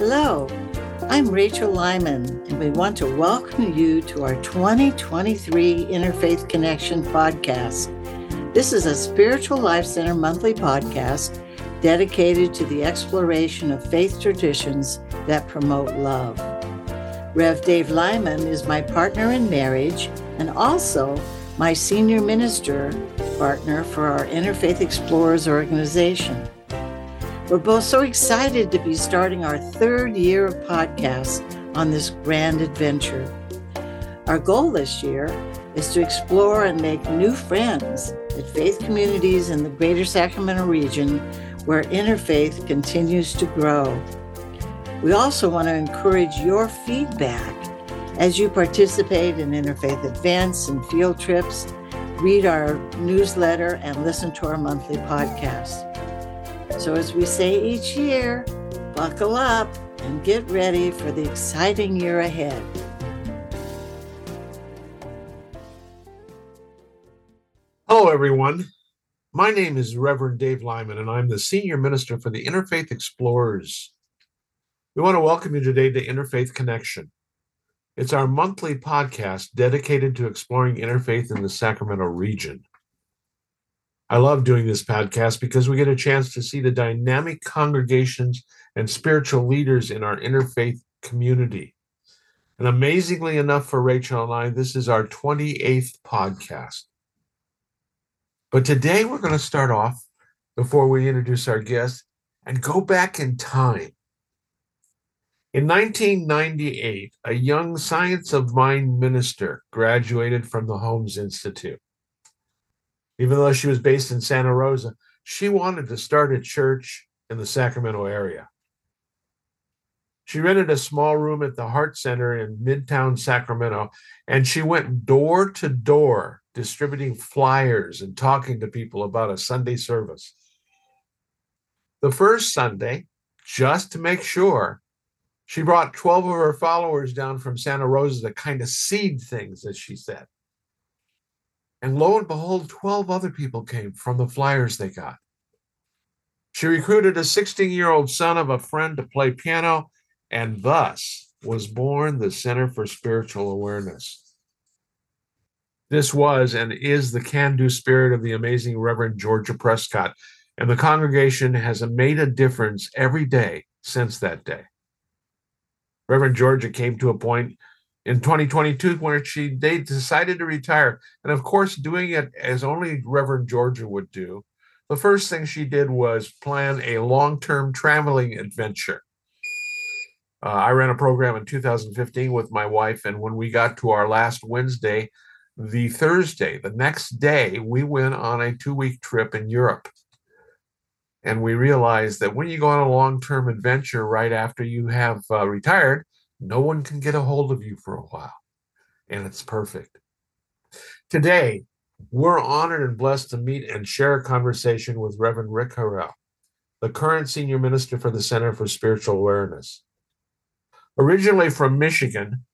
Hello, I'm Rachel Lyman, and we want to welcome you to our 2023 Interfaith Connection podcast. This is a Spiritual Life Center monthly podcast dedicated to the exploration of faith traditions that promote love. Rev Dave Lyman is my partner in marriage and also my senior minister partner for our Interfaith Explorers organization. We're both so excited to be starting our third year of podcasts on this grand adventure. Our goal this year is to explore and make new friends at faith communities in the greater Sacramento region where interfaith continues to grow. We also want to encourage your feedback as you participate in interfaith events and field trips, read our newsletter, and listen to our monthly podcast. So, as we say each year, buckle up and get ready for the exciting year ahead. Hello, everyone. My name is Reverend Dave Lyman, and I'm the Senior Minister for the Interfaith Explorers. We want to welcome you today to Interfaith Connection. It's our monthly podcast dedicated to exploring interfaith in the Sacramento region. I love doing this podcast because we get a chance to see the dynamic congregations and spiritual leaders in our interfaith community. And amazingly enough for Rachel and I, this is our 28th podcast. But today we're going to start off, before we introduce our guest, and go back in time. In 1998, a young science of mind minister graduated from the Holmes Institute even though she was based in Santa Rosa, she wanted to start a church in the Sacramento area. She rented a small room at the Heart Center in Midtown Sacramento, and she went door to door distributing flyers and talking to people about a Sunday service. The first Sunday, just to make sure, she brought 12 of her followers down from Santa Rosa to kind of seed things, as she said. And lo and behold, 12 other people came from the flyers they got. She recruited a 16 year old son of a friend to play piano, and thus was born the Center for Spiritual Awareness. This was and is the can do spirit of the amazing Reverend Georgia Prescott, and the congregation has made a difference every day since that day. Reverend Georgia came to a point in 2022 when she they decided to retire. And of course doing it as only reverend georgia would do the first thing she did was plan a long-term traveling adventure. Uh, i ran a program in 2015 with my wife and when we got to our last wednesday the thursday the next day we went on a two-week trip in europe. And we realized that when you go on a long-term adventure right after you have uh, retired no one can get a hold of you for a while, and it's perfect. Today, we're honored and blessed to meet and share a conversation with Reverend Rick Harrell, the current senior minister for the Center for Spiritual Awareness. Originally from Michigan,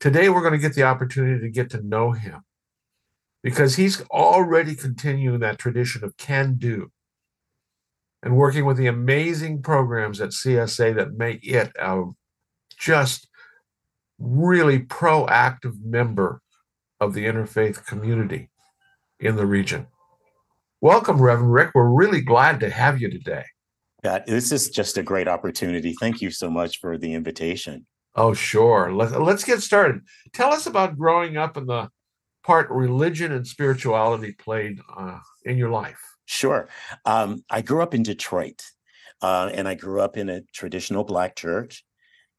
today we're going to get the opportunity to get to know him because he's already continuing that tradition of can do and working with the amazing programs at CSA that make it a just really proactive member of the interfaith community in the region. Welcome, Reverend Rick. We're really glad to have you today. Yeah, this is just a great opportunity. Thank you so much for the invitation. Oh, sure. Let's, let's get started. Tell us about growing up and the part religion and spirituality played uh, in your life. Sure. Um, I grew up in Detroit, uh, and I grew up in a traditional Black church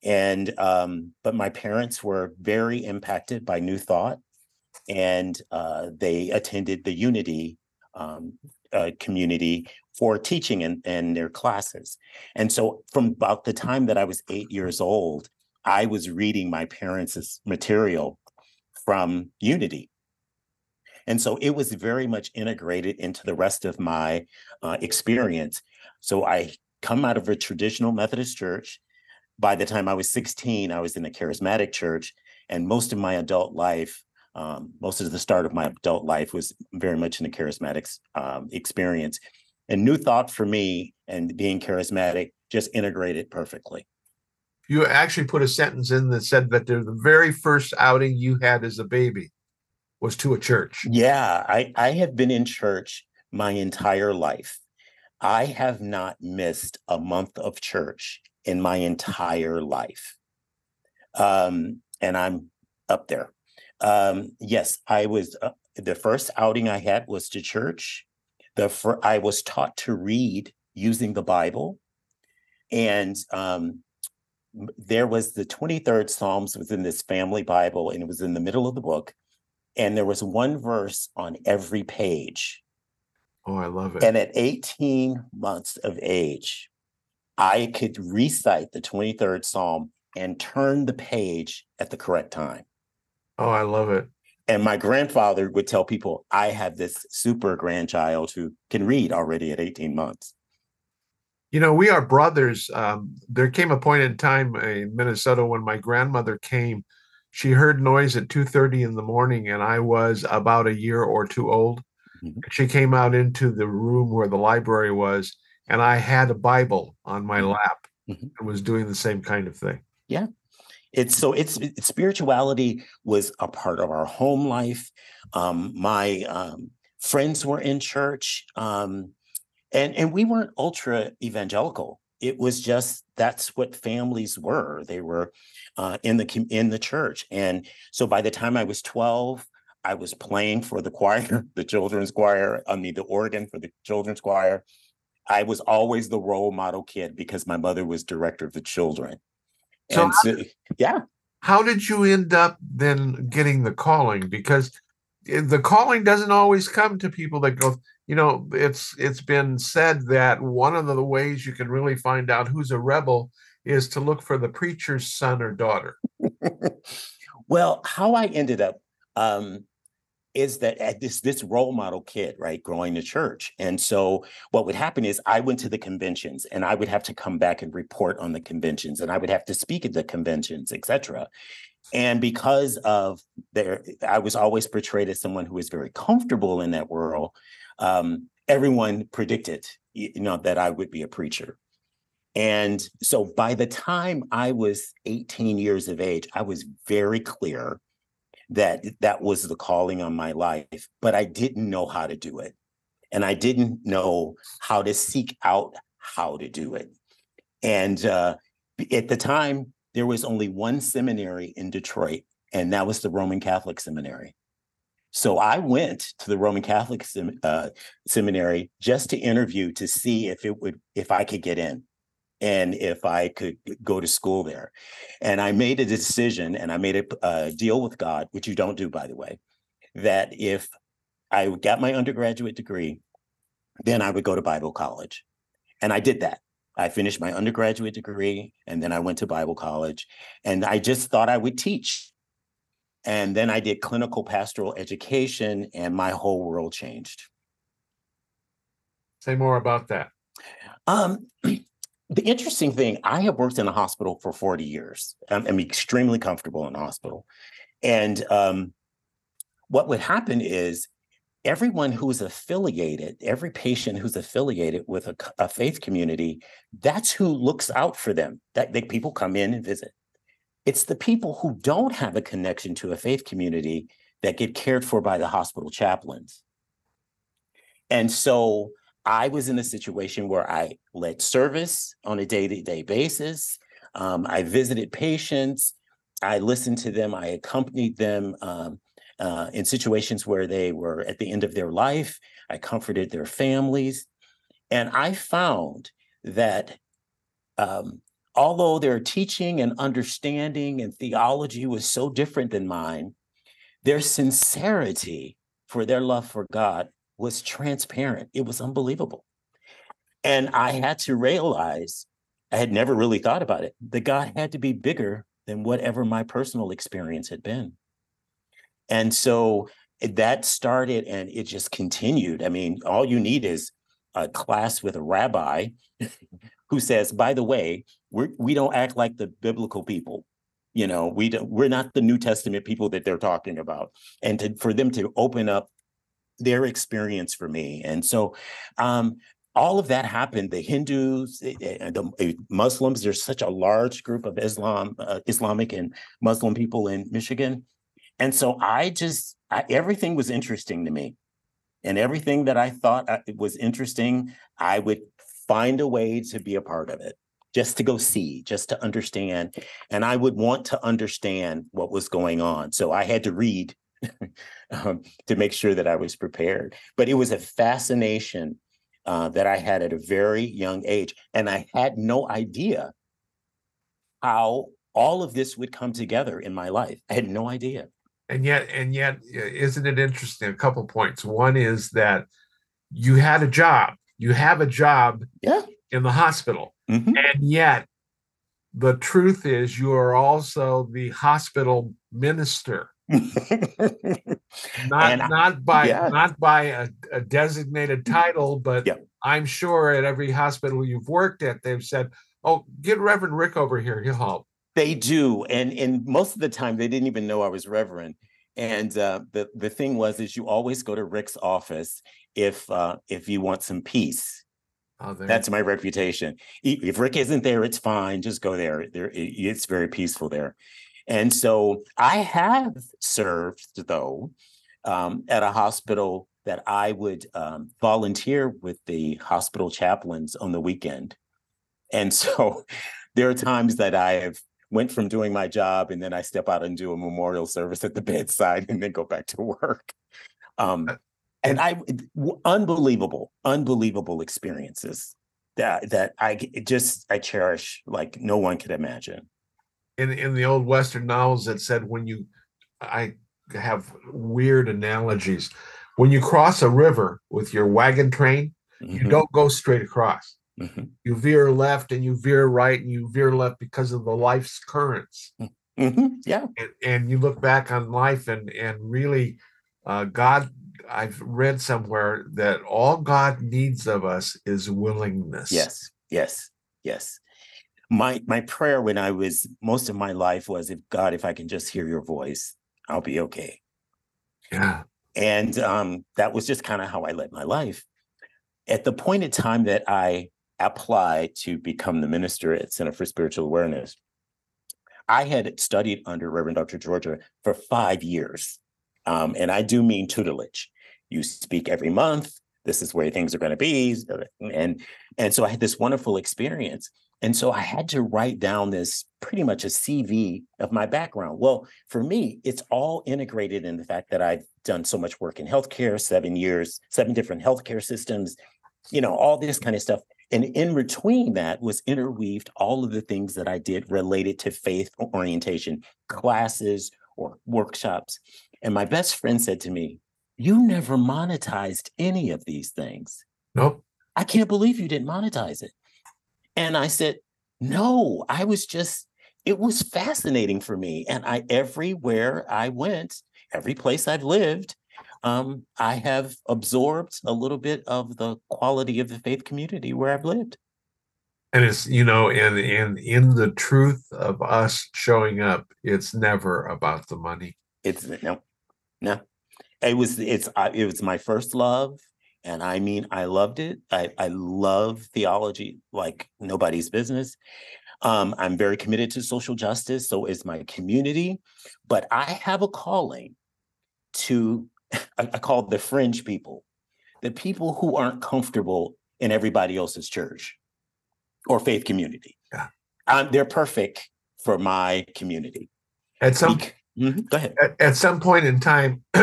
and um, but my parents were very impacted by New Thought, and uh, they attended the Unity um, uh, community for teaching in, in their classes. And so, from about the time that I was eight years old, I was reading my parents' material from Unity. And so it was very much integrated into the rest of my uh, experience. So I come out of a traditional Methodist church by the time I was 16, I was in a charismatic church, and most of my adult life, um, most of the start of my adult life was very much in a charismatic um, experience. And New Thought for me and being charismatic just integrated perfectly. you actually put a sentence in that said that the very first outing you had as a baby was to a church. Yeah, I, I have been in church my entire life. I have not missed a month of church in my entire life. Um, and I'm up there. Um, yes, I was uh, the first outing I had was to church. The fir- I was taught to read using the Bible, and um, there was the 23rd Psalms within this family Bible, and it was in the middle of the book, and there was one verse on every page. Oh, I love it. And at 18 months of age, I could recite the 23rd Psalm and turn the page at the correct time. Oh, I love it. And my grandfather would tell people, I have this super grandchild who can read already at 18 months. You know, we are brothers. Um, there came a point in time in Minnesota when my grandmother came. She heard noise at 2:30 in the morning, and I was about a year or two old. Mhm. She came out into the room where the library was, and I had a Bible on my Mhm. lap Mhm. and was doing the same kind of thing. Yeah. It's so it's it- spirituality was a part of our home life. Um, my um, friends were in church, um, and and we weren't ultra evangelical. It was just that's what families were. They were uh, in the in the church, and so by the time I was twelve, I was playing for the choir, the children's choir. I mean, the organ for the children's choir. I was always the role model kid because my mother was director of the children. So and so, yeah, How did you end up then getting the calling? Because the calling doesn't always come to people that go, you know, it's it's been said that one of the ways you can really find out who's a rebel is to look for the preacher's son or daughter. well, how I ended up um, is that at this this role model kid, right, growing to church, and so what would happen is I went to the conventions, and I would have to come back and report on the conventions, and I would have to speak at the conventions, etc. And because of their, I was always portrayed as someone who was very comfortable in that world. Um, everyone predicted, you know, that I would be a preacher. And so by the time I was 18 years of age, I was very clear that that was the calling on my life, but I didn't know how to do it. And I didn't know how to seek out how to do it. And uh, at the time, there was only one seminary in Detroit, and that was the Roman Catholic Seminary. So I went to the Roman Catholic sem- uh, Seminary just to interview to see if it would, if I could get in and if I could go to school there. And I made a decision and I made a, deal with God, which you don't do, by the way, that if I got my undergraduate degree, then I would go to Bible college. And I did that. I finished my undergraduate degree and then I went to Bible college and I just thought I would teach. And then I did clinical pastoral education and my whole world changed. Say more about that. Um, the interesting thing, I have worked in a hospital for 40 years. I'm, I'm extremely comfortable in a hospital. And um, what would happen is everyone who's affiliated, every patient who's affiliated with a faith community, that's who looks out for them. That they, people come in and visit. It's the people who don't have a connection to a faith community that get cared for by the hospital chaplains. And so I was in a situation where I led service on a day-to-day basis. Um, I visited patients. I listened to them. I accompanied them um, uh, in situations where they were at the end of their life. I comforted their families. And I found that um, although their teaching and understanding and theology was so different than mine, their sincerity for their love for God was transparent. It was unbelievable. And I had to realize, I had never really thought about it, that God had to be bigger than whatever my personal experience had been. And so that started and it just continued. I mean, all you need is a class with a rabbi who says, by the way, we're, we don't act like the biblical people. You know, we don't, we're not the New Testament people that they're talking about. And to, for them to open up their experience for me. And so um, all of that happened. The Hindus, eh, eh, the eh, Muslims. There's such a large group of Islam, uh, Islamic and Muslim people in Michigan, and so I just I, everything was interesting to me, and everything that I thought uh, was interesting, I would find a way to be a part of it, just to go see, just to understand, and I would want to understand what was going on. So I had to read um, to make sure that I was prepared. But it was a fascination uh, that I had at a very young age. And I had no idea how all of this would come together in my life. I had no idea. And yet, and yet, isn't it interesting? A couple points. One is that you had a job. You have a job yeah. in the hospital, Mhm. and yet the truth is you are also the hospital minister. Not And I- not by yeah. not by a, a designated title, but Yeah. I'm sure at every hospital you've worked at, they've said, "Oh, get Reverend Rick over here; he'll help." They do, and and most of the time they didn't even know I was Reverend. And uh, the the thing was is you always go to Rick's office if uh, if you want some peace. Oh, That's my reputation. If Rick isn't there, it's fine. Just go there. There, it's very peaceful there. And so I have served though um, at a hospital that I would um, volunteer with the hospital chaplains on the weekend. And so there are times that I have went from doing my job and then I step out and do a memorial service at the bedside and then go back to work. Um, and I unbelievable, unbelievable experiences that that I just I cherish like no one could imagine. In in the old western novels that said when you i have weird analogies. When you cross a river with your wagon train you Mhm, don't go straight across. Mhm, you veer left and you veer right and you veer left because of the life's currents. Mhm, Yeah, and, and you look back on life and and really uh, god i've read somewhere that all god needs of us is willingness. Yes, yes, yes. My my prayer when I was most of my life was if God, if I can just hear your voice, I'll be okay. yeah And um, that was just kind of how I led my life. At the point in time that I applied to become the minister at Center for Spiritual Awareness, I had studied under Reverend Dr. Georgia for five years. Um, and I do mean tutelage. You speak every month. This is where things are going to be. And, and so I had this wonderful experience. And so I had to write down this pretty much a CV of my background. Well, for me, it's all integrated in the fact that I've done so much work in healthcare, seven years, seven different healthcare systems, you know, all this kind of stuff. And in between that was interweaved all of the things that I did related to faith orientation, classes or workshops. And my best friend said to me, You never monetized any of these things. nope I can't believe you didn't monetize it. And I said, no, I was just, it was fascinating for me. And I, everywhere I went, every place I've lived, um, I have absorbed a little bit of the quality of the faith community where I've lived. and it's you know and and in the truth of us showing up it's never about the money It's no, no. It was it's I it was my first love, and I mean I loved it. I I love theology like nobody's business. Um, I'm very committed to social justice, so is my community. But I have a calling to I, I call the fringe people, the people who aren't comfortable in everybody else's church or faith community. Yeah. Um, they're perfect for my community. at some Bec- Mhm, Go ahead. at, at some point in time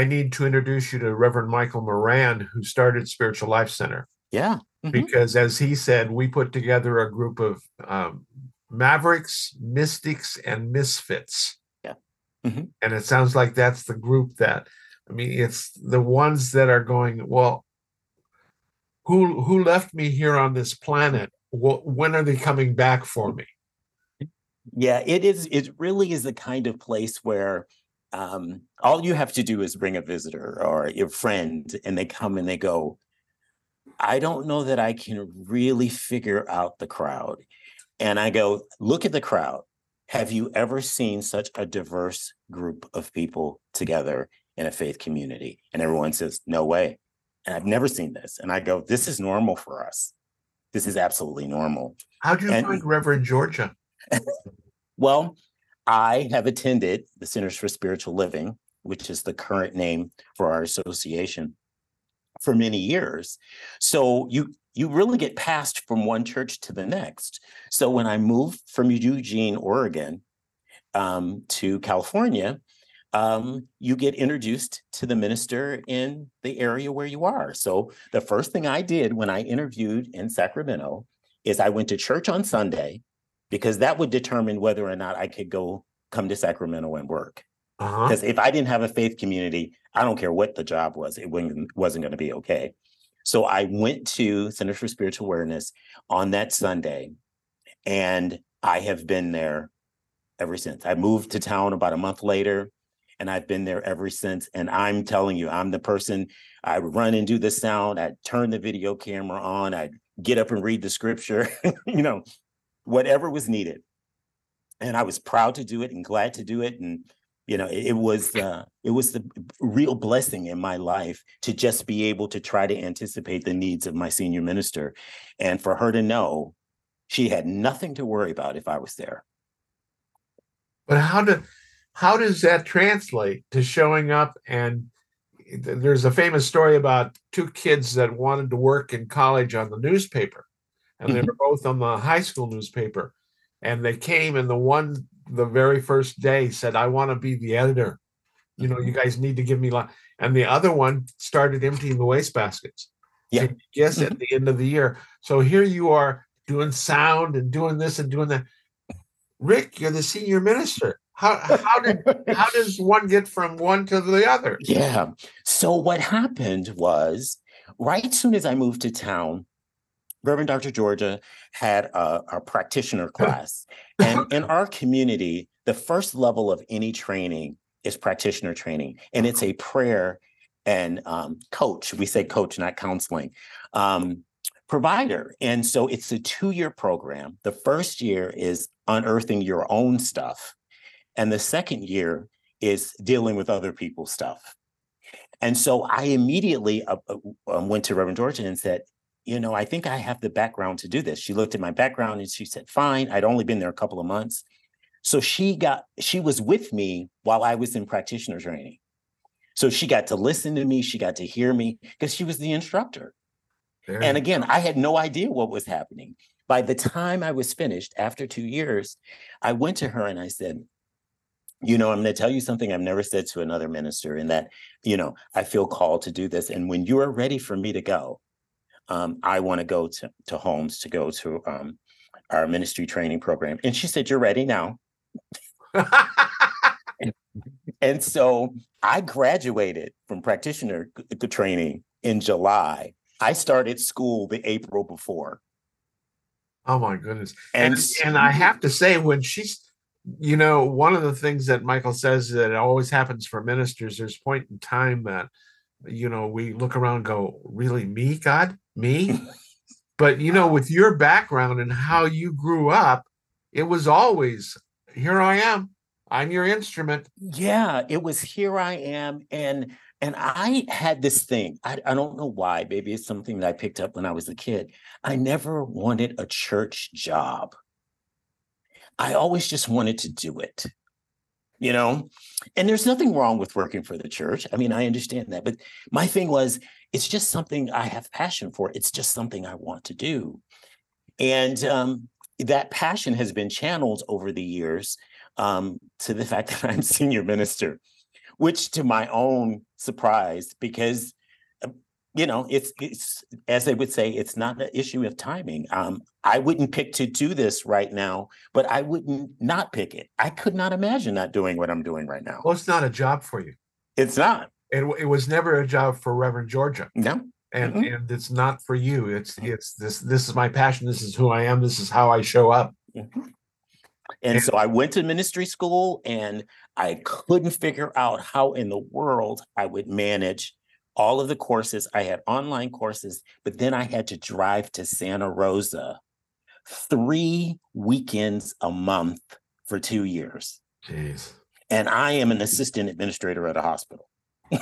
i need to introduce you to reverend michael moran who started spiritual life center Yeah. Mhm. because as he said we put together a group of um, mavericks mystics and misfits Yeah. Mhm. and it sounds like that's the group that i mean it's the ones that are going well who who left me here on this planet Wh- when are they coming back for me Yeah, it is. It really is the kind of place where um, all you have to do is bring a visitor or your friend, and they come and they go. I don't know that I can really figure out the crowd. And I go, look at the crowd. Have you ever seen such a diverse group of people together in a faith community? And everyone says, no way. And I've never seen this. And I go, this is normal for us. This is absolutely normal. How do you And- find Reverend Georgia? Well, I have attended the Centers for Spiritual Living, which is the current name for our association, for many years. So you you really get passed from one church to the next. So when I moved from Eugene, Oregon, um, to California, um, you get introduced to the minister in the area where you are. So the first thing I did when I interviewed in Sacramento is I went to church on Sunday because that would determine whether or not I could go come to Sacramento and work. Uh-huh. Because if I didn't have a faith community, I don't care what the job was, it wasn't, going to be okay. So I went to Center for Spiritual Awareness on that Sunday, and I have been there ever since. I moved to town about a month later, and I've been there ever since. And I'm telling you, I'm the person I run and do the sound, I'd turn the video camera on, I'd get up and read the scripture, you know, whatever was needed. And I was proud to do it and glad to do it. And you know, it, it was uh, it was the real blessing in my life to just be able to try to anticipate the needs of my senior minister, and for her to know she had nothing to worry about if I was there. But how do how does that translate to showing up and there's a famous story about two kids that wanted to work in college on the newspaper and they were both on the high school newspaper and they came and the one the very first day said I want to be the editor you know you mm-hmm. guys need to give me and the other one started emptying the wastebaskets Yeah. So guess at mm-hmm. the end of the year so here you are doing sound and doing this and doing that Rick, you're the senior minister. How how did how does one get from one to the other? Yeah. So what happened was right soon as I moved to town, Reverend Dr. Georgia had a, a practitioner class. and in our community, the first level of any training is practitioner training, and it's a prayer and um, coach. We say coach, not counseling. Um, provider. And so it's a two year program. The first year is unearthing your own stuff, and the second year is dealing with other people's stuff. And so I immediately uh, uh, um, went to Reverend Georgia and said, you know, I think I have the background to do this. She looked at my background and she said, fine. I'd only been there a couple of months. So she got, she was with me while I was in practitioner training. So she got to listen to me. She got to hear me because she was the instructor. And again, I had no idea what was happening. By the time I was finished after two years, I went to her and I said, you know, I'm going to tell you something I've never said to another minister, and that, you know, I feel called to do this. And when you are ready for me to go, um, I want to go to, to Holmes to go to um, our ministry training program. And she said, You're ready now. And so I graduated from practitioner training in July. I started school the April before. oh my goodness. And And and I have to say, when she's you know, one of the things that Michael says that it always happens for ministers, there's a point in time that you know we look around and go, Really, me, God? Me? but you know, with your background and how you grew up, it was always here I am. I'm your instrument. yeah, it was here I am. And and I had this thing. I, I don't know why. Maybe it's something that I picked up when I was a kid. I never wanted a church job. I always just wanted to do it. You know, and there's nothing wrong with working for the church. I mean, I understand that. But my thing was, it's just something I have passion for. It's just something I want to do. And um, that passion has been channeled over the years um, to the fact that I'm senior minister, which to my own surprise, because you know, it's it's as they would say, it's not an issue of timing. Um, I wouldn't pick to do this right now, but I wouldn't not pick it. I could not imagine not doing what I'm doing right now. Well, it's not a job for you. It's not. It, it was never a job for Reverend Georgia. No. and Mhm. and it's not for you it's it's this this is my passion this is who i am this is how i show up Mhm. And so I went to ministry school and I couldn't figure out how in the world I would manage all of the courses. I had online courses, but then I had to drive to Santa Rosa three weekends a month for two years. jeez And I am an mm. assistant administrator at a hospital.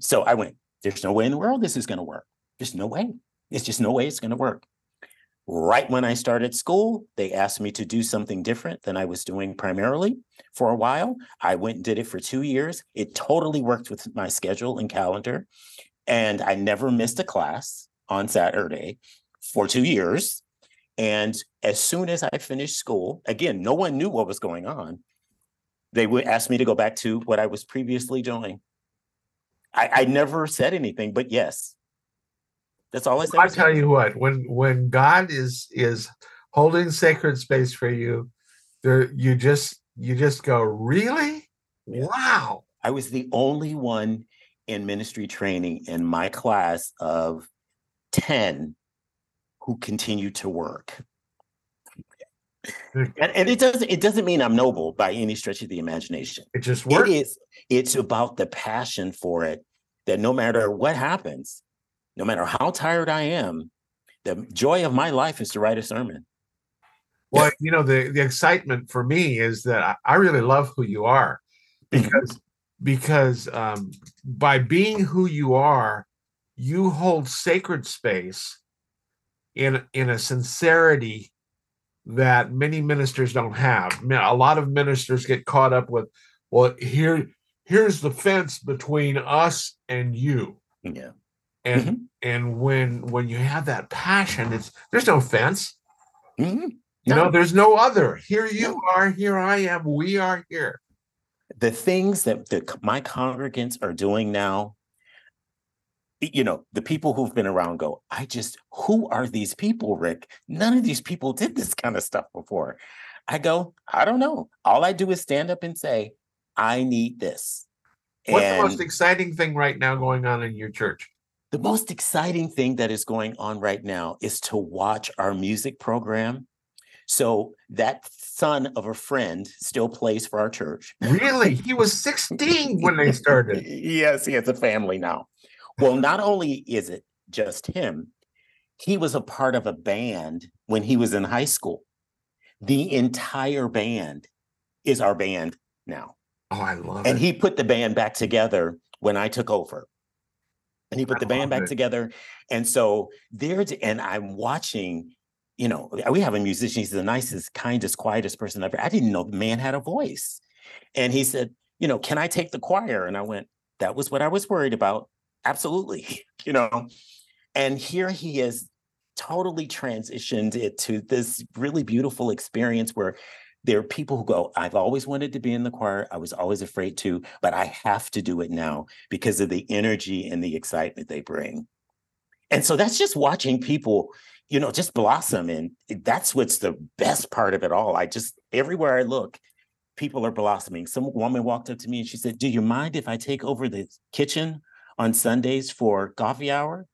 so I went there's no way in the world this is going to work. There's no way. It's just no way it's going to work. Right when I started school, they asked me to do something different than I was doing primarily for a while. I went and did it for two years. It totally worked with my schedule and calendar. And I never missed a class on Saturday for two years. And as soon as I finished school, again, no one knew what was going on. They would ask me to go back to what I was previously doing. I, I never said anything, but yes. That's all I said. I tell you what, when when God is is holding sacred space for you, there you just you just go, really? Yeah. Wow. I was the only one in ministry training in my class of 10 who continued to work. And, and it doesn't it doesn't mean I'm noble by any stretch of the imagination. It just It works. is it's about the passion for it that no matter what happens, no matter how tired I am, the joy of my life is to write a sermon. Well, you know, the the excitement for me is that I, I really love who you are because because um, by being who you are, you hold sacred space in in a sincerity that many ministers don't have. A lot of ministers get caught up with, well, here here's the fence between us and you. Yeah. And Mhm. and when when you have that passion, it's there's no fence. Mhm. You No. know, there's no other. Here you are, here I am, we are here. the things that the, my congregants are doing now you know the people who've been around go i just who are these people rick none of these people did this kind of stuff before i go i don't know all i do is stand up and say i need this What's and the most exciting thing right now going on in your church? The most exciting thing that is going on right now is to watch our music program so that son of a friend still plays for our church Really? He was 16 when they started. yes, he has a family now. Well, not only is it just him, he was a part of a band when he was in high school. The entire band is our band now. Oh, I love And it. And he put the band back together when I took over. And he put the band back it. together. And so there's, and I'm watching, you know, we have a musician. He's the nicest, kindest, quietest person ever. I didn't know the man had a voice. And he said, you know, can I take the choir? And I went, that was what I was worried about. Absolutely. you know, and here he is totally transitioned it to this really beautiful experience where there are people who go, I've always wanted to be in the choir. I was always afraid to, but I have to do it now because of the energy and the excitement they bring. And so that's just watching people, you know, just blossom. And that's what's the best part of it all. I just, everywhere I look, people are blossoming. Some woman walked up to me and she said, Do you mind if I take over the kitchen on Sundays for coffee hour?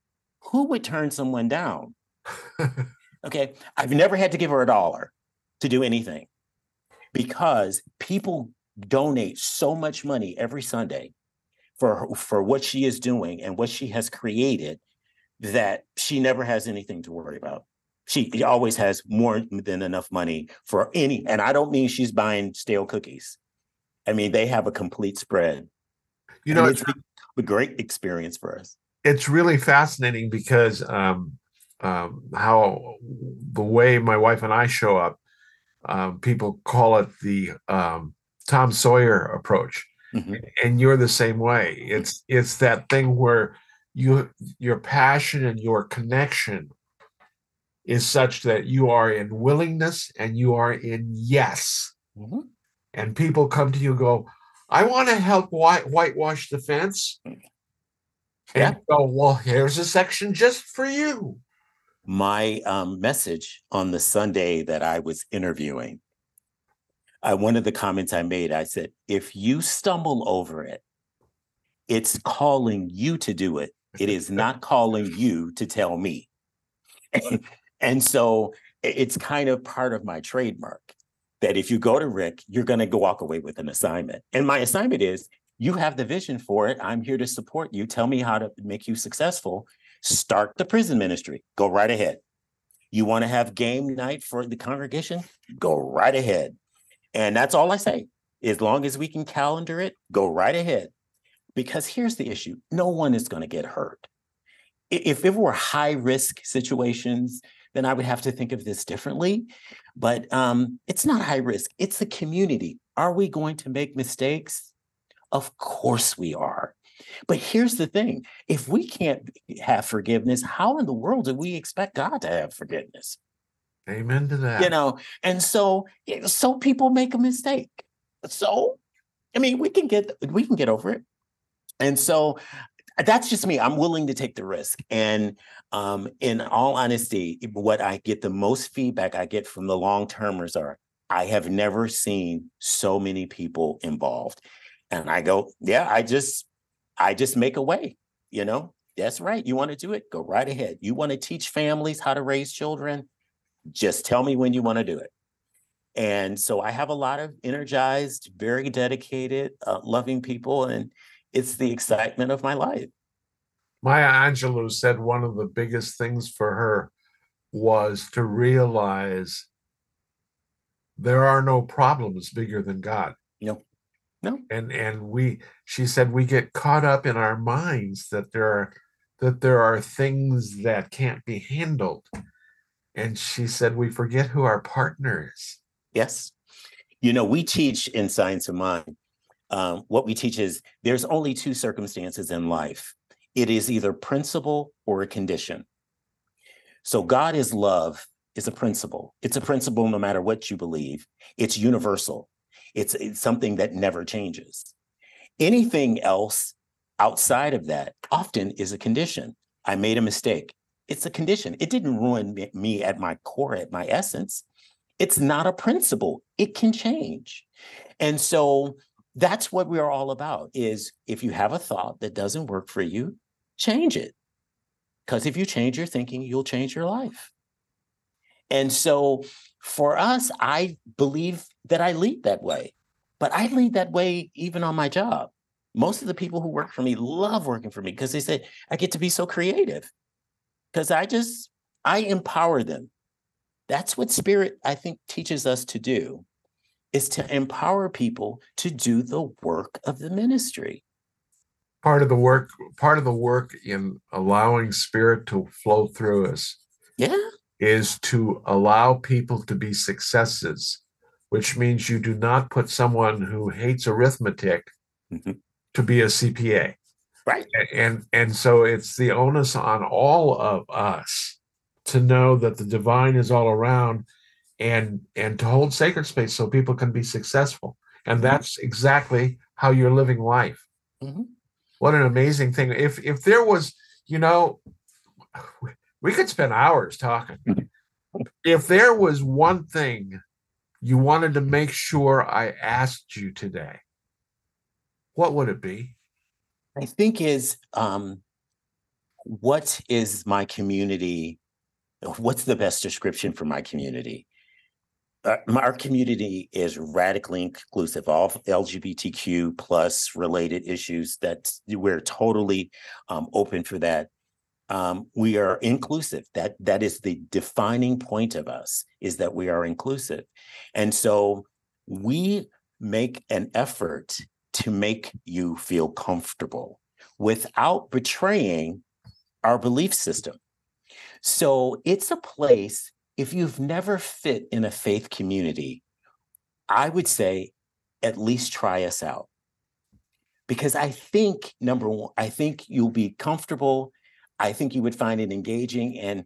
Who would turn someone down? Okay. I've never had to give her a dollar to do anything because people donate so much money every Sunday for for what she is doing and what she has created that she never has anything to worry about. She always has more than enough money for any, and I don't mean she's buying stale cookies. I mean they have a complete spread. You and know, it's it's, a great experience for us. it's really fascinating because um, um, how the way my wife and I show up, um, people call it the um, Tom Sawyer approach. Mhm. and you're the same way it's it's that thing where you your passion and your connection is such that you are in willingness and you are in yes Mhm. and people come to you and go i want to help white whitewash the fence Yeah. you go well here's a section just for you my um, message on the Sunday that I was interviewing, uh, one of the comments I made, I said, if you stumble over it, it's calling you to do it. It is not calling you to tell me. and so it's kind of part of my trademark that if you go to Rick, you're going to walk away with an assignment. And my assignment is you have the vision for it. I'm here to support you. Tell me how to make you successful. Start the prison ministry. Go right ahead. You want to have game night for the congregation? Go right ahead. And that's all I say. As long as we can calendar it, go right ahead. Because here's the issue no one is going to get hurt. If it were high risk situations, then I would have to think of this differently. But um, it's not high risk, it's the community. Are we going to make mistakes? Of course we are. But here's the thing if we can't have forgiveness, how in the world do we expect God to have forgiveness? Amen to that. You know, and so so people make a mistake. So I mean, we can get we can get over it. And so that's just me. I'm willing to take the risk. And um, in all honesty, what I get the most feedback I get from the long termers are I have never seen so many people involved. And I go, yeah, I just I just make a way, you know. That's right. You want to do it? Go right ahead. You want to teach families how to raise children? Just tell me when you want to do it. And so I have a lot of energized, very dedicated, uh, loving people, and it's the excitement of my life. Maya Angelou said one of the biggest things for her was to realize there are no problems bigger than God. No. No. And and we she said we get caught up in our minds that there are that there are things that can't be handled. And she said we forget who our partner is. Yes. You know, we teach in Science of Mind um, what we teach is there's only two circumstances in life it is either principle or a condition. So God is love is a principle. It's a principle no matter what you believe. It's universal. It's, it's something that never changes. Anything else outside of that often is a condition. I made a mistake. It's a condition. It didn't ruin me, at my core, at my essence. It's not a principle. It can change. And so that's what we're all about is if you have a thought that doesn't work for you change it because if you change your thinking you'll change your life and so for us i believe that i lead that way but i lead that way even on my job most of the people who work for me love working for me because they say i get to be so creative because i just i empower them that's what spirit i think teaches us to do is to empower people to do the work of the ministry. Part of the work, part of the work in allowing spirit to flow through us. Yeah. Is to allow people to be successes, which means you do not put someone who hates arithmetic mm-hmm. to be a CPA. Right. And and so it's the onus on all of us to know that the divine is all around and and to hold sacred space so people can be successful and mm-hmm. that's exactly how you're living life mm-hmm. what an amazing thing if if there was you know we could spend hours talking. If there was one thing you wanted to make sure i asked you today what would it be? I think is um what is my community what's the best description for my community? Uh, our community is radically inclusive all lgbtq plus related issues that we're totally um, open for that um, we are inclusive that that is the defining point of us is that we are inclusive and so we make an effort to make you feel comfortable without betraying our belief system so it's a place if you've never fit in a faith community, I would say at least try us out. Because I think, number one, I think you'll be comfortable. I think you would find it engaging. And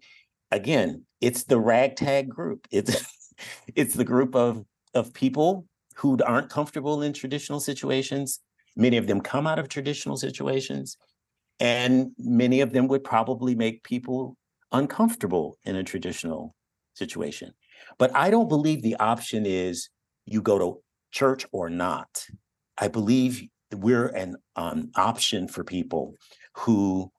again, it's the ragtag group. It's it's the group of of people who aren't comfortable in traditional situations. Many of them come out of traditional situations, and many of them would probably make people uncomfortable in a traditional situation. But I don't believe the option is you go to church or not. I believe we're an um, option for people who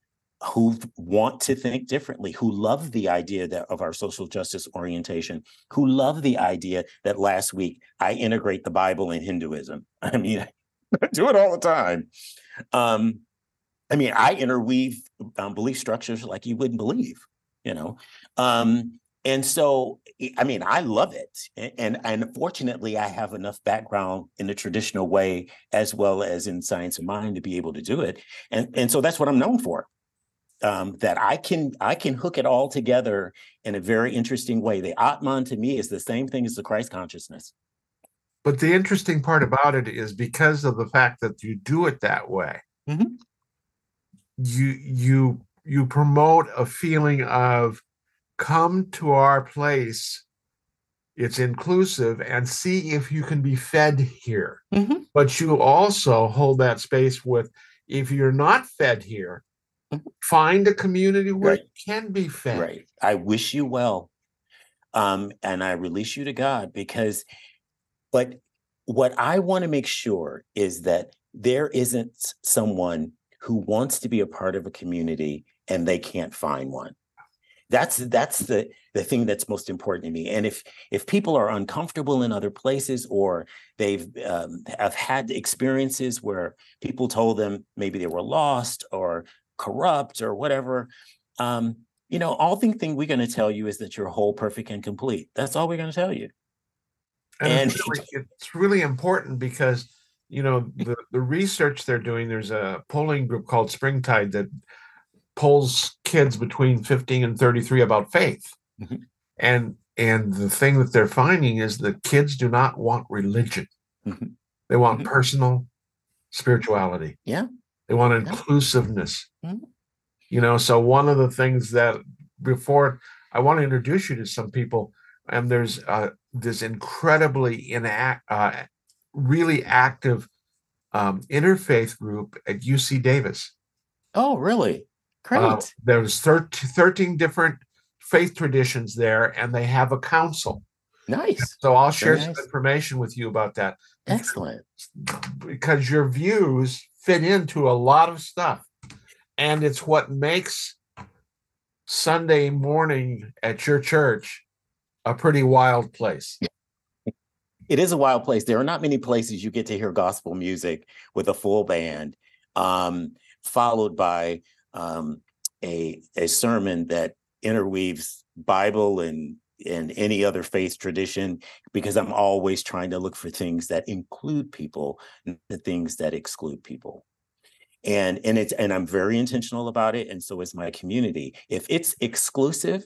who want to think differently, who love the idea that of our social justice orientation, who love the idea that last week I integrate the Bible in Hinduism. I mean, I do it all the time. Um, I mean, I interweave um, belief structures like you wouldn't believe, you know. Um, and so i mean i love it and and fortunately i have enough background in the traditional way as well as in science of mind to be able to do it and and so that's what i'm known for um, that i can i can hook it all together in a very interesting way the atman to me is the same thing as the christ consciousness but the interesting part about it is because of the fact that you do it that way Mhm. you you you promote a feeling of come to our place it's inclusive and see if you can be fed here Mhm. but you also hold that space with if you're not fed here. Find a community where Right. you can be fed Right. I wish you well. Um, and I release you to God because, but what I want to make sure is that there isn't someone who wants to be a part of a community and they can't find one. That's that's the the thing that's most important to me. And if if people are uncomfortable in other places or they've um, have had experiences where people told them maybe they were lost or corrupt or whatever, um, you know, all the thing we're going to tell you is that you're whole, perfect, and complete. That's all we're going to tell you. and, And- it's, really, it's really important because you know the, the research they're doing there's a polling group called springtide that polls kids between 15 and 33 about faith Mhm. and and the thing that they're finding is that kids do not want religion Mhm. they want Mhm. personal spirituality Yeah. They want inclusiveness Mhm. you know so one of the things that before i want to introduce you to some people and there's uh, this incredibly inact, uh, really active um, interfaith group at UC Davis. Oh, really? Great. Uh, there's 13, 13 different faith traditions there, and they have a council. nice. So I'll share Very some information with you about that Excellent. because your views fit into a lot of stuff, and it's what makes Sunday morning at your church a pretty wild place. It is a wild place. There are not many places you get to hear gospel music with a full band, um, followed by um, a a sermon that interweaves Bible and and any other faith tradition. Because I'm always trying to look for things that include people, the things that exclude people. And and it's and I'm very intentional about it, and so is my community. If it's exclusive,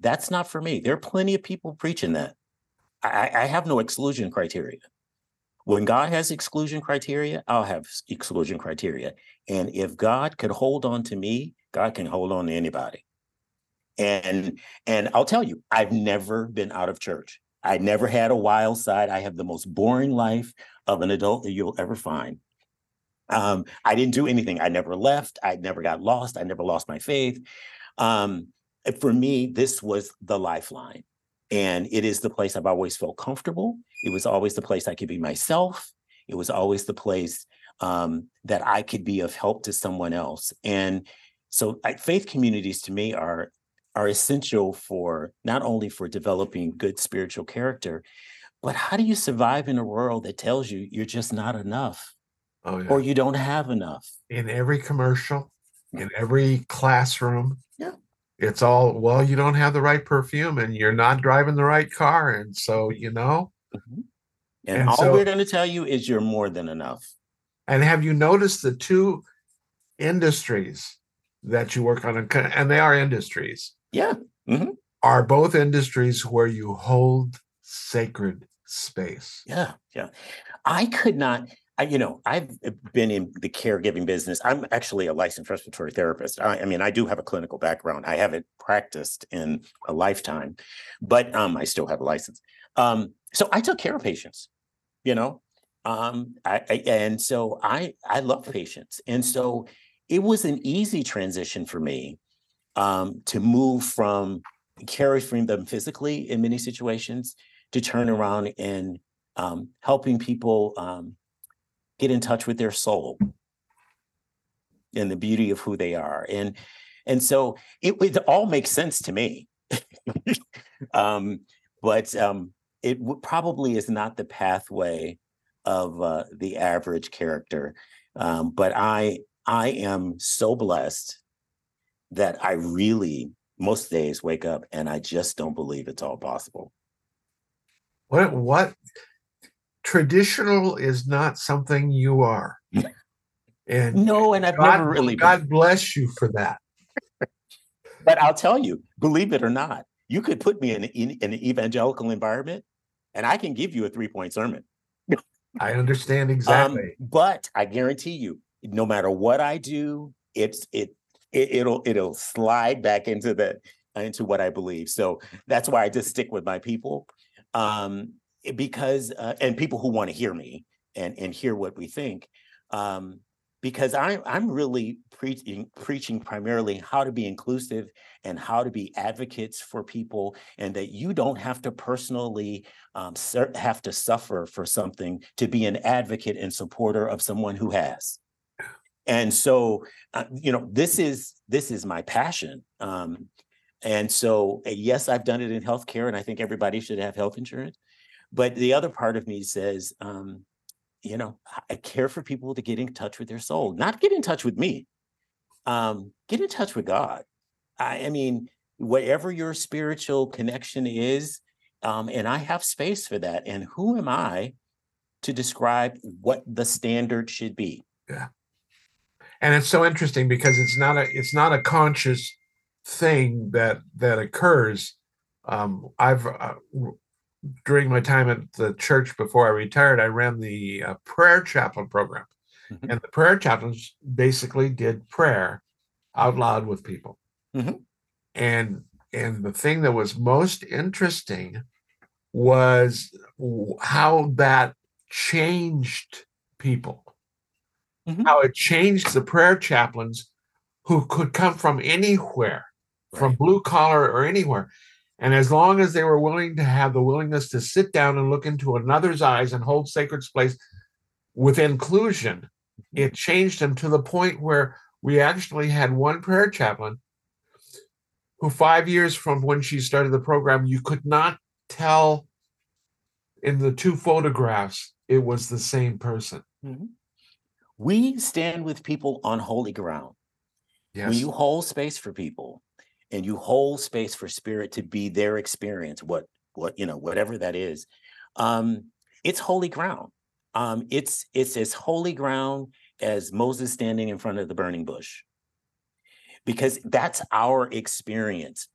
that's not for me. There are plenty of people preaching that. I, I have no exclusion criteria. When God has exclusion criteria, I'll have exclusion criteria. And if God could hold on to me, God can hold on to anybody. And and I'll tell you, I've never been out of church. I never had a wild side. I have the most boring life of an adult that you'll ever find. Um, I didn't do anything. I never left. I never got lost. I never lost my faith. Um, for me, this was the lifeline. And it is the place I've always felt comfortable. It was always the place I could be myself. It was always the place um, that I could be of help to someone else. And so I, faith communities to me are are essential for not only for developing good spiritual character, but how do you survive in a world that tells you you're just not enough Oh yeah. or you don't have enough? in every commercial, in every classroom. Yeah. It's all, well, you don't have the right perfume and you're not driving the right car. And so, you know, Mhm. And, And all so- we're going to tell you is you're more than enough. and have you noticed the two industries that you work on? And they are industries, Yeah. are both industries where you hold sacred space. Yeah, yeah. I could not, I, you know, I've been in the caregiving business. I'm actually a licensed respiratory therapist. I, I mean, I do have a clinical background. I haven't practiced in a lifetime, but um, I still have a license. Um, so I took care of patients, you know, um, I, I and so I I love patients, and so it was an easy transition for me um, to move from caring them physically in many situations to turn around and um, helping people um, get in touch with their soul and the beauty of who they are. And and so it, it all makes sense to me. Um, but um, it w- probably is not the pathway of uh, the average character. Um, but i i am so blessed that i really most days wake up and I just don't believe it's all possible. What what traditional is not something you are. And No, and I've God, never really been. God bless you for that. But I'll tell you, believe it or not, you could put me in, in, in an evangelical environment and I can give you a three point sermon. I understand Um, exactly. but I guarantee you, no matter what I do, it's it, it it'll it'll slide back into the into what I believe. So that's why I just stick with my people, um, because uh, and people who want to hear me and and hear what we think, um, because I I'm really preaching preaching primarily how to be inclusive and how to be advocates for people, and that you don't have to personally um, have to suffer for something to be an advocate and supporter of someone who has. And so, uh, you know, this is this is my passion. Um, and so, uh, yes, I've done it in healthcare, and I think everybody should have health insurance. But the other part of me says, um, you know, I- care for people to get in touch with their soul, not get in touch with me. Um, get in touch with God. I, I mean, whatever your spiritual connection is, um, and I have space for that. And who am I to describe what the standard should be? And it's so interesting because it's not a it's not a conscious thing that that occurs um i've uh, during my time at the church before i retired i ran the uh, prayer chaplain program Mhm. and the prayer chaplains basically did prayer out loud with people Mhm. and and the thing that was most interesting was how that changed people Mhm. how it changed the prayer chaplains who could come from anywhere, from blue collar or anywhere. And as long as they were willing to have the willingness to sit down and look into another's eyes and hold sacred space with inclusion, it changed them to the point where we actually had one prayer chaplain who, five years from when she started the program, you could not tell in the two photographs it was the same person. Mhm. We stand with people on holy ground. Yes. When you hold space for people and you hold space for spirit to be their experience, what what you know, whatever that is, um, it's holy ground. Um, it's it's as holy ground as Moses standing in front of the burning bush. Because that's our experience.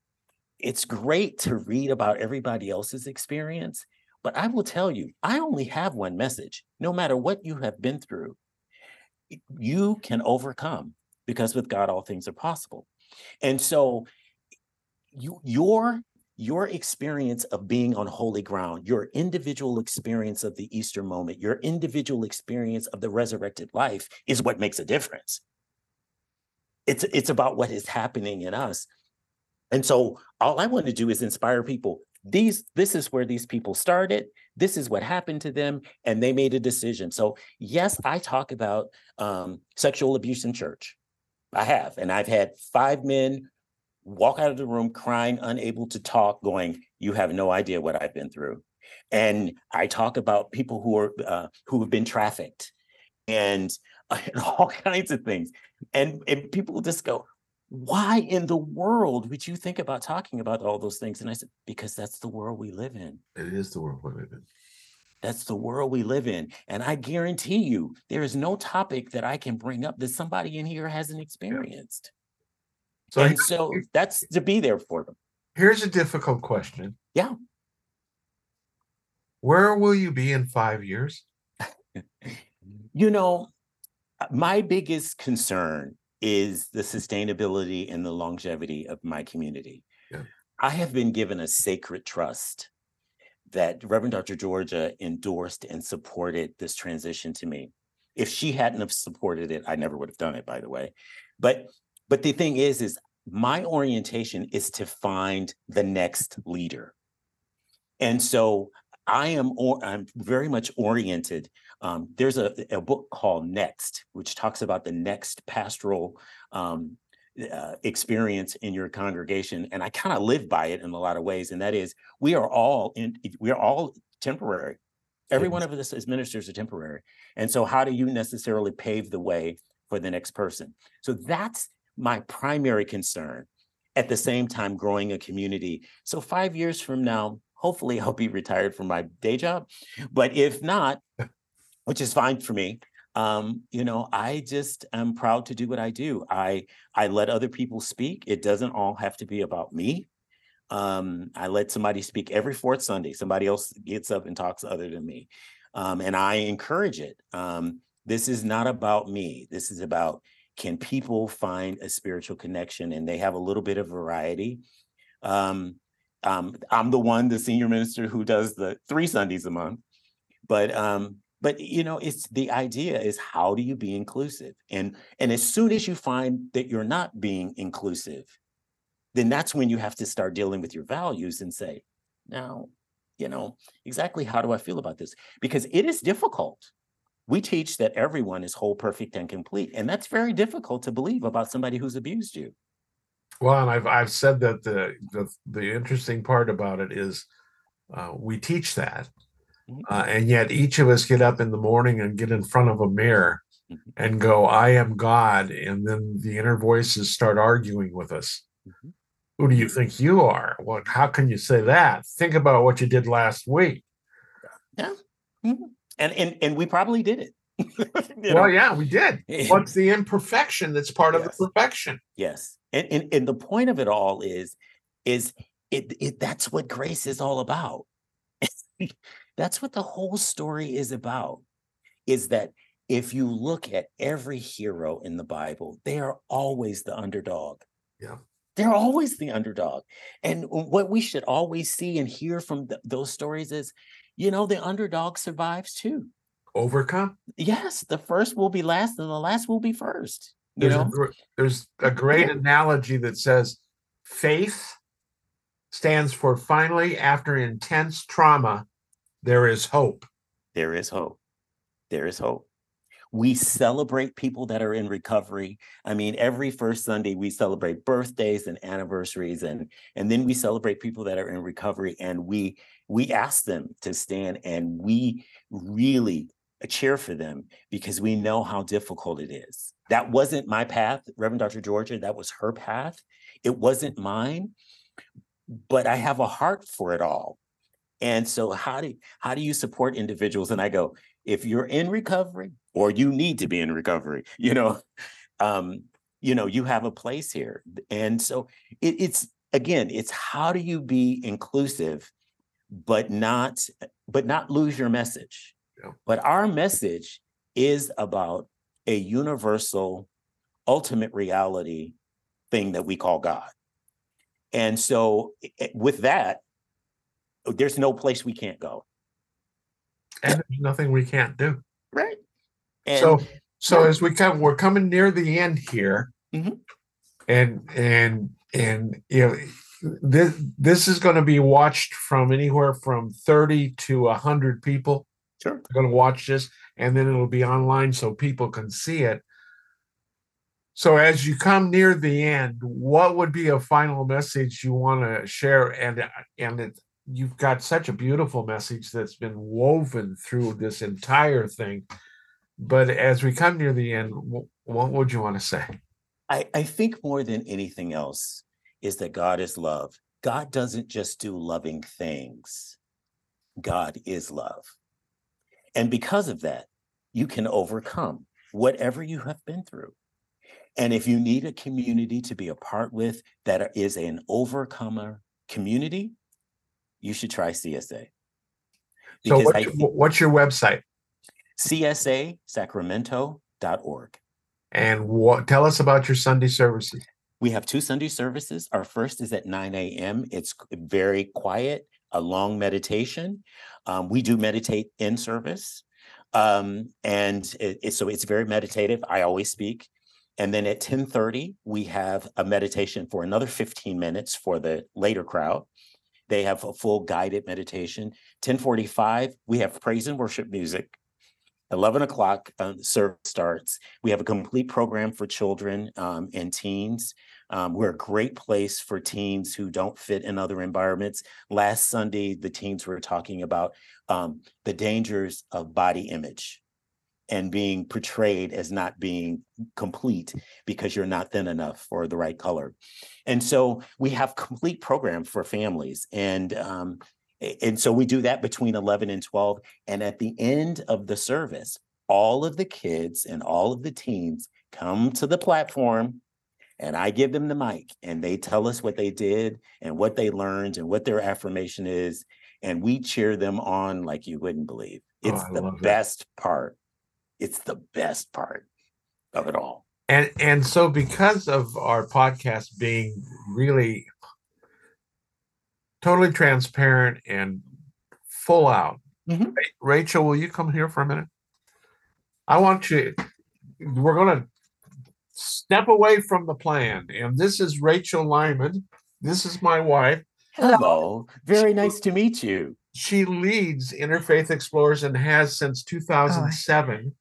It's great to read about everybody else's experience, but I will tell you, I only have one message. No matter what you have been through, you can overcome because with God all things are possible. And so you your your experience of being on holy ground, your individual experience of the Easter moment, your individual experience of the resurrected life is what makes a difference. It's it's about what is happening in us. And so all I want to do is inspire people. These this is where these people started. This is what happened to them and they made a decision. So yes, I talk about um, sexual abuse in church. I have, and I've had five men walk out of the room crying, unable to talk, going, "You have no idea what I've been through." And I talk about people who are uh, who have been trafficked, and, and all kinds of things. And and people just go, "Why in the world would you think about talking about all those things?" And I said, "Because that's the world we live in." It is the world we live in. That's the world we live in. And I guarantee you, there is no topic that I can bring up that somebody in here hasn't experienced. So and so that's to be there for them. here's a difficult question. Yeah. Where will you be in five years? You know, uh, my biggest concern is the sustainability and the longevity of my community. Yeah. I have been given a sacred trust that Reverend Dr. Georgia endorsed and supported this transition to me. If she hadn't have supported it, I never would have done it, by the way. But but the thing is, is my orientation is to find the next leader. And so I am or I'm very much oriented. Um, there's a, a book called Next, which talks about the next pastoral um, uh, experience in your congregation, and I kind of live by it in a lot of ways. And that is, we are all in. We are all temporary. Every one of us as ministers are temporary. And so, how do you necessarily pave the way for the next person? So that's my primary concern. at the same time growing a community. So five years from now, hopefully I'll be retired from my day job. But if not, which is fine for me, um, you know, I just am proud to do what I do. I I let other people speak. It doesn't all have to be about me. Um, I let somebody speak every fourth Sunday. Somebody else gets up and talks other than me. Um, and I encourage it. Um, this is not about me. This is about can people find a spiritual connection and they have a little bit of variety. Um, um, I'm the one, the senior minister who does the three Sundays a month. But but you know, it's the idea is how do you be inclusive? And and as soon as you find that you're not being inclusive, then that's when you have to start dealing with your values and say, now, you know, exactly how do I feel about this? Because it is difficult. We teach that everyone is whole, perfect, and complete. And that's very difficult to believe about somebody who's abused you. Well, and I've I've said that the the, the interesting part about it is uh, we teach that. Uh, and yet each of us get up in the morning and get in front of a mirror mm-hmm. and go, "I am God," and then the inner voices start arguing with us. Mm-hmm. Who do you think you are? What? How can you say that? Think about what you did last week. Yeah, mm-hmm. and and and we probably did it. well, know? yeah, we did. What's the imperfection that's part yes. of the perfection? Yes and, and and the point of it all is is it, it that's what grace is all about that's what the whole story is about is that if you look at every hero in the bible they are always the underdog. Yeah. They're always the underdog. And what we should always see and hear from th- those stories is you know the underdog survives too. Overcome? Yes the first will be last and the last will be first there's, you know? a, there's a great analogy that says faith stands for finally, after intense trauma, there is hope. There is hope. There is hope. We celebrate people that are in recovery. I mean, every first Sunday we celebrate birthdays and anniversaries, and and then we celebrate people that are in recovery, and we we ask them to stand, and we really cheer for them because we know how difficult it is. That wasn't my path, Reverend Dr. Georgia. That was her path. It wasn't mine, but I have a heart for it all. And so, how do how do you support individuals? And I go, if you're in recovery or you need to be in recovery, you know, um, you know, you have a place here. And so, it, it's again, it's how do you be inclusive, but not but not lose your message. Yeah. But our message is about a universal, ultimate reality thing that we call God. And so, with that, there's no place we can't go. And there's nothing we can't do. Right. And, so, so as we come, we're coming near the end here, mm-hmm. and and and you know, this this is going to be watched from anywhere from thirty to hundred people. Sure. going to watch this and then it'll be online so people can see it. So as you come near the end, what would be a final message you want to share? And and it, you've got such a beautiful message that's been woven through this entire thing. But as we come near the end, what would you want to say? I, I think more than anything else is that God is love. God doesn't just do loving things. God is love. And because of that, you can overcome whatever you have been through. And if you need a community to be a part with that is an overcomer community, you should try CSA. So what's, I, what's your website? CSAsacramento.org. And what tell us about your Sunday services. We have two Sunday services. Our first is at 9 a.m. It's very quiet, a long meditation. Um, we do meditate in service. Um, and it, it, so it's very meditative. I always speak. And then at 10:30, we have a meditation for another 15 minutes for the later crowd. They have a full guided meditation. 10:45, we have praise and worship music. 11 o'clock uh, service starts. We have a complete program for children um, and teens. Um, we're a great place for teens who don't fit in other environments. Last Sunday, the teens were talking about um, the dangers of body image. And being portrayed as not being complete because you're not thin enough or the right color. And so we have complete program for families. And um, and so we do that between 11 and 12. And at the end of the service, all of the kids and all of the teens come to the platform and I give them the mic and they tell us what they did and what they learned and what their affirmation is. And we cheer them on like you wouldn't believe. Oh, It's I the it. best part. It's the best part of it all. and and so because of our podcast being really totally transparent and full out Mhm. Rachel will you come here for a minute i want you we're going to step away from the plan and this is rachel lyman this is my wife Hello. Very nice to meet you. she leads interfaith explorers and has since 2007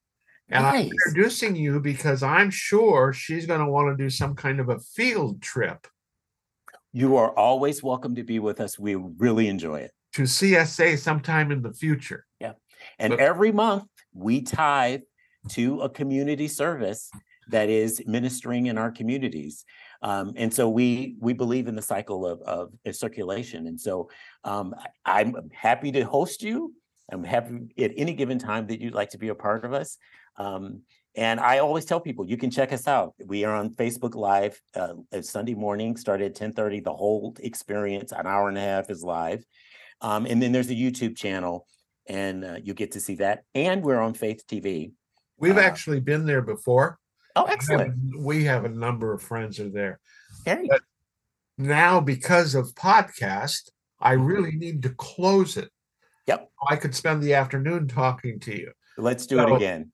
and i'm introducing you because i'm sure she's going to want to do some kind of a field trip You are always welcome to be with us. We really enjoy it. to csa sometime in the future Yeah. And But- every month we tithe to a community service that is ministering in our communities. Um, and so we we believe in the cycle of, of uh, circulation. And so um, I- I'm happy to host you. I'm happy at any given time that you'd like to be a part of us. Um, and I always tell people you can check us out. We are on Facebook Live uh, uh, Sunday morning, started at 10:30. The whole experience, an hour and a half, is live. Um, and then there's a YouTube channel and uh, you get to see that. And we're on Faith TV. we've Uh, actually been there before Oh, We have- excellent! we have a number of friends are there Very but- now because of podcast i Mhm. really need to close it Yep. i could spend the afternoon talking to you Let's do it again.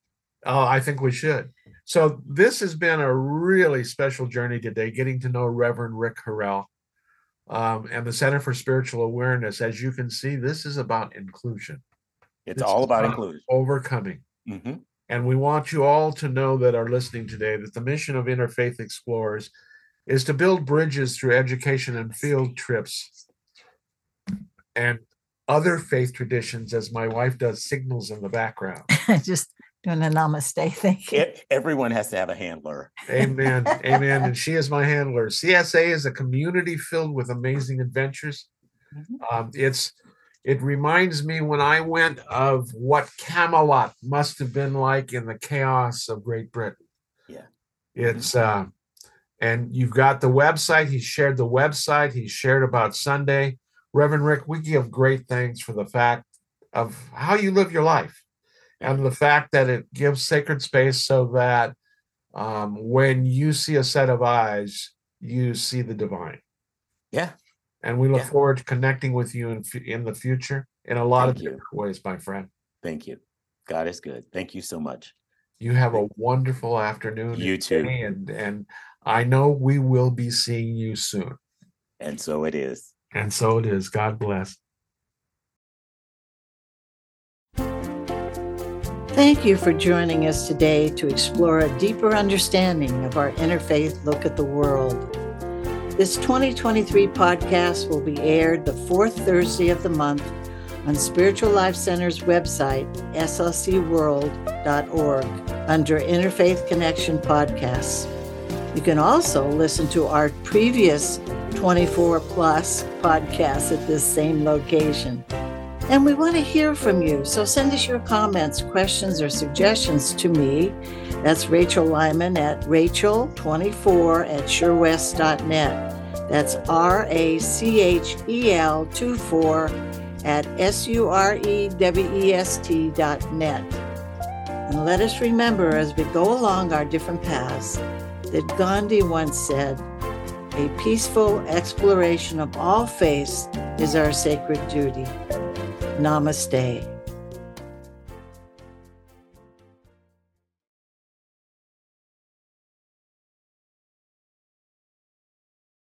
Oh, I think we should. So this has been a really special journey today, getting to know Reverend Rick Harrell um, and the Center for Spiritual Awareness. As you can see, this is about inclusion, It's This all about about- inclusion. overcoming. Mhm. And we want you all to know that are listening today that the mission of Interfaith Explorers is to build bridges through education and field trips and other faith traditions, as my wife does signals in the background. just doing a namaste. Thank you. E- Everyone has to have a handler. Amen. Amen. And she is my handler. CSA is a community filled with amazing adventures. Mhm. Um, it's it reminds me when I went of what Camelot must have been like in the chaos of Great Britain. Yeah. It's uh, and you've got the website. He shared the website. He shared about Sunday. Reverend Rick, we give great thanks for the fact of how you live your life and the fact that it gives sacred space so that um, when you see a set of eyes, you see the divine. Yeah. And we look Yeah. forward to connecting with you in, in the future in a lot Thank of you. different ways, my friend. Thank you. God is good. Thank you so much. You have a wonderful afternoon. You and too. And, and I know we will be seeing you soon. And so it is. And so it is. God bless. Thank you for joining us today to explore a deeper understanding of our interfaith look at the world. This 2023 podcast will be aired the fourth Thursday of the month on Spiritual Life Center's website, slcworld.org, under Interfaith Connection Podcasts. You can also listen to our previous 24 plus podcasts at this same location. And we want to hear from you. So send us your comments, questions, or suggestions to me. That's Rachel Lyman at rachel24 at surewest.net. That's R A C H E L 24 at S U R E W E S T dot net. And let us remember as we go along our different paths that Gandhi once said, a peaceful exploration of all faiths is our sacred duty. Namaste.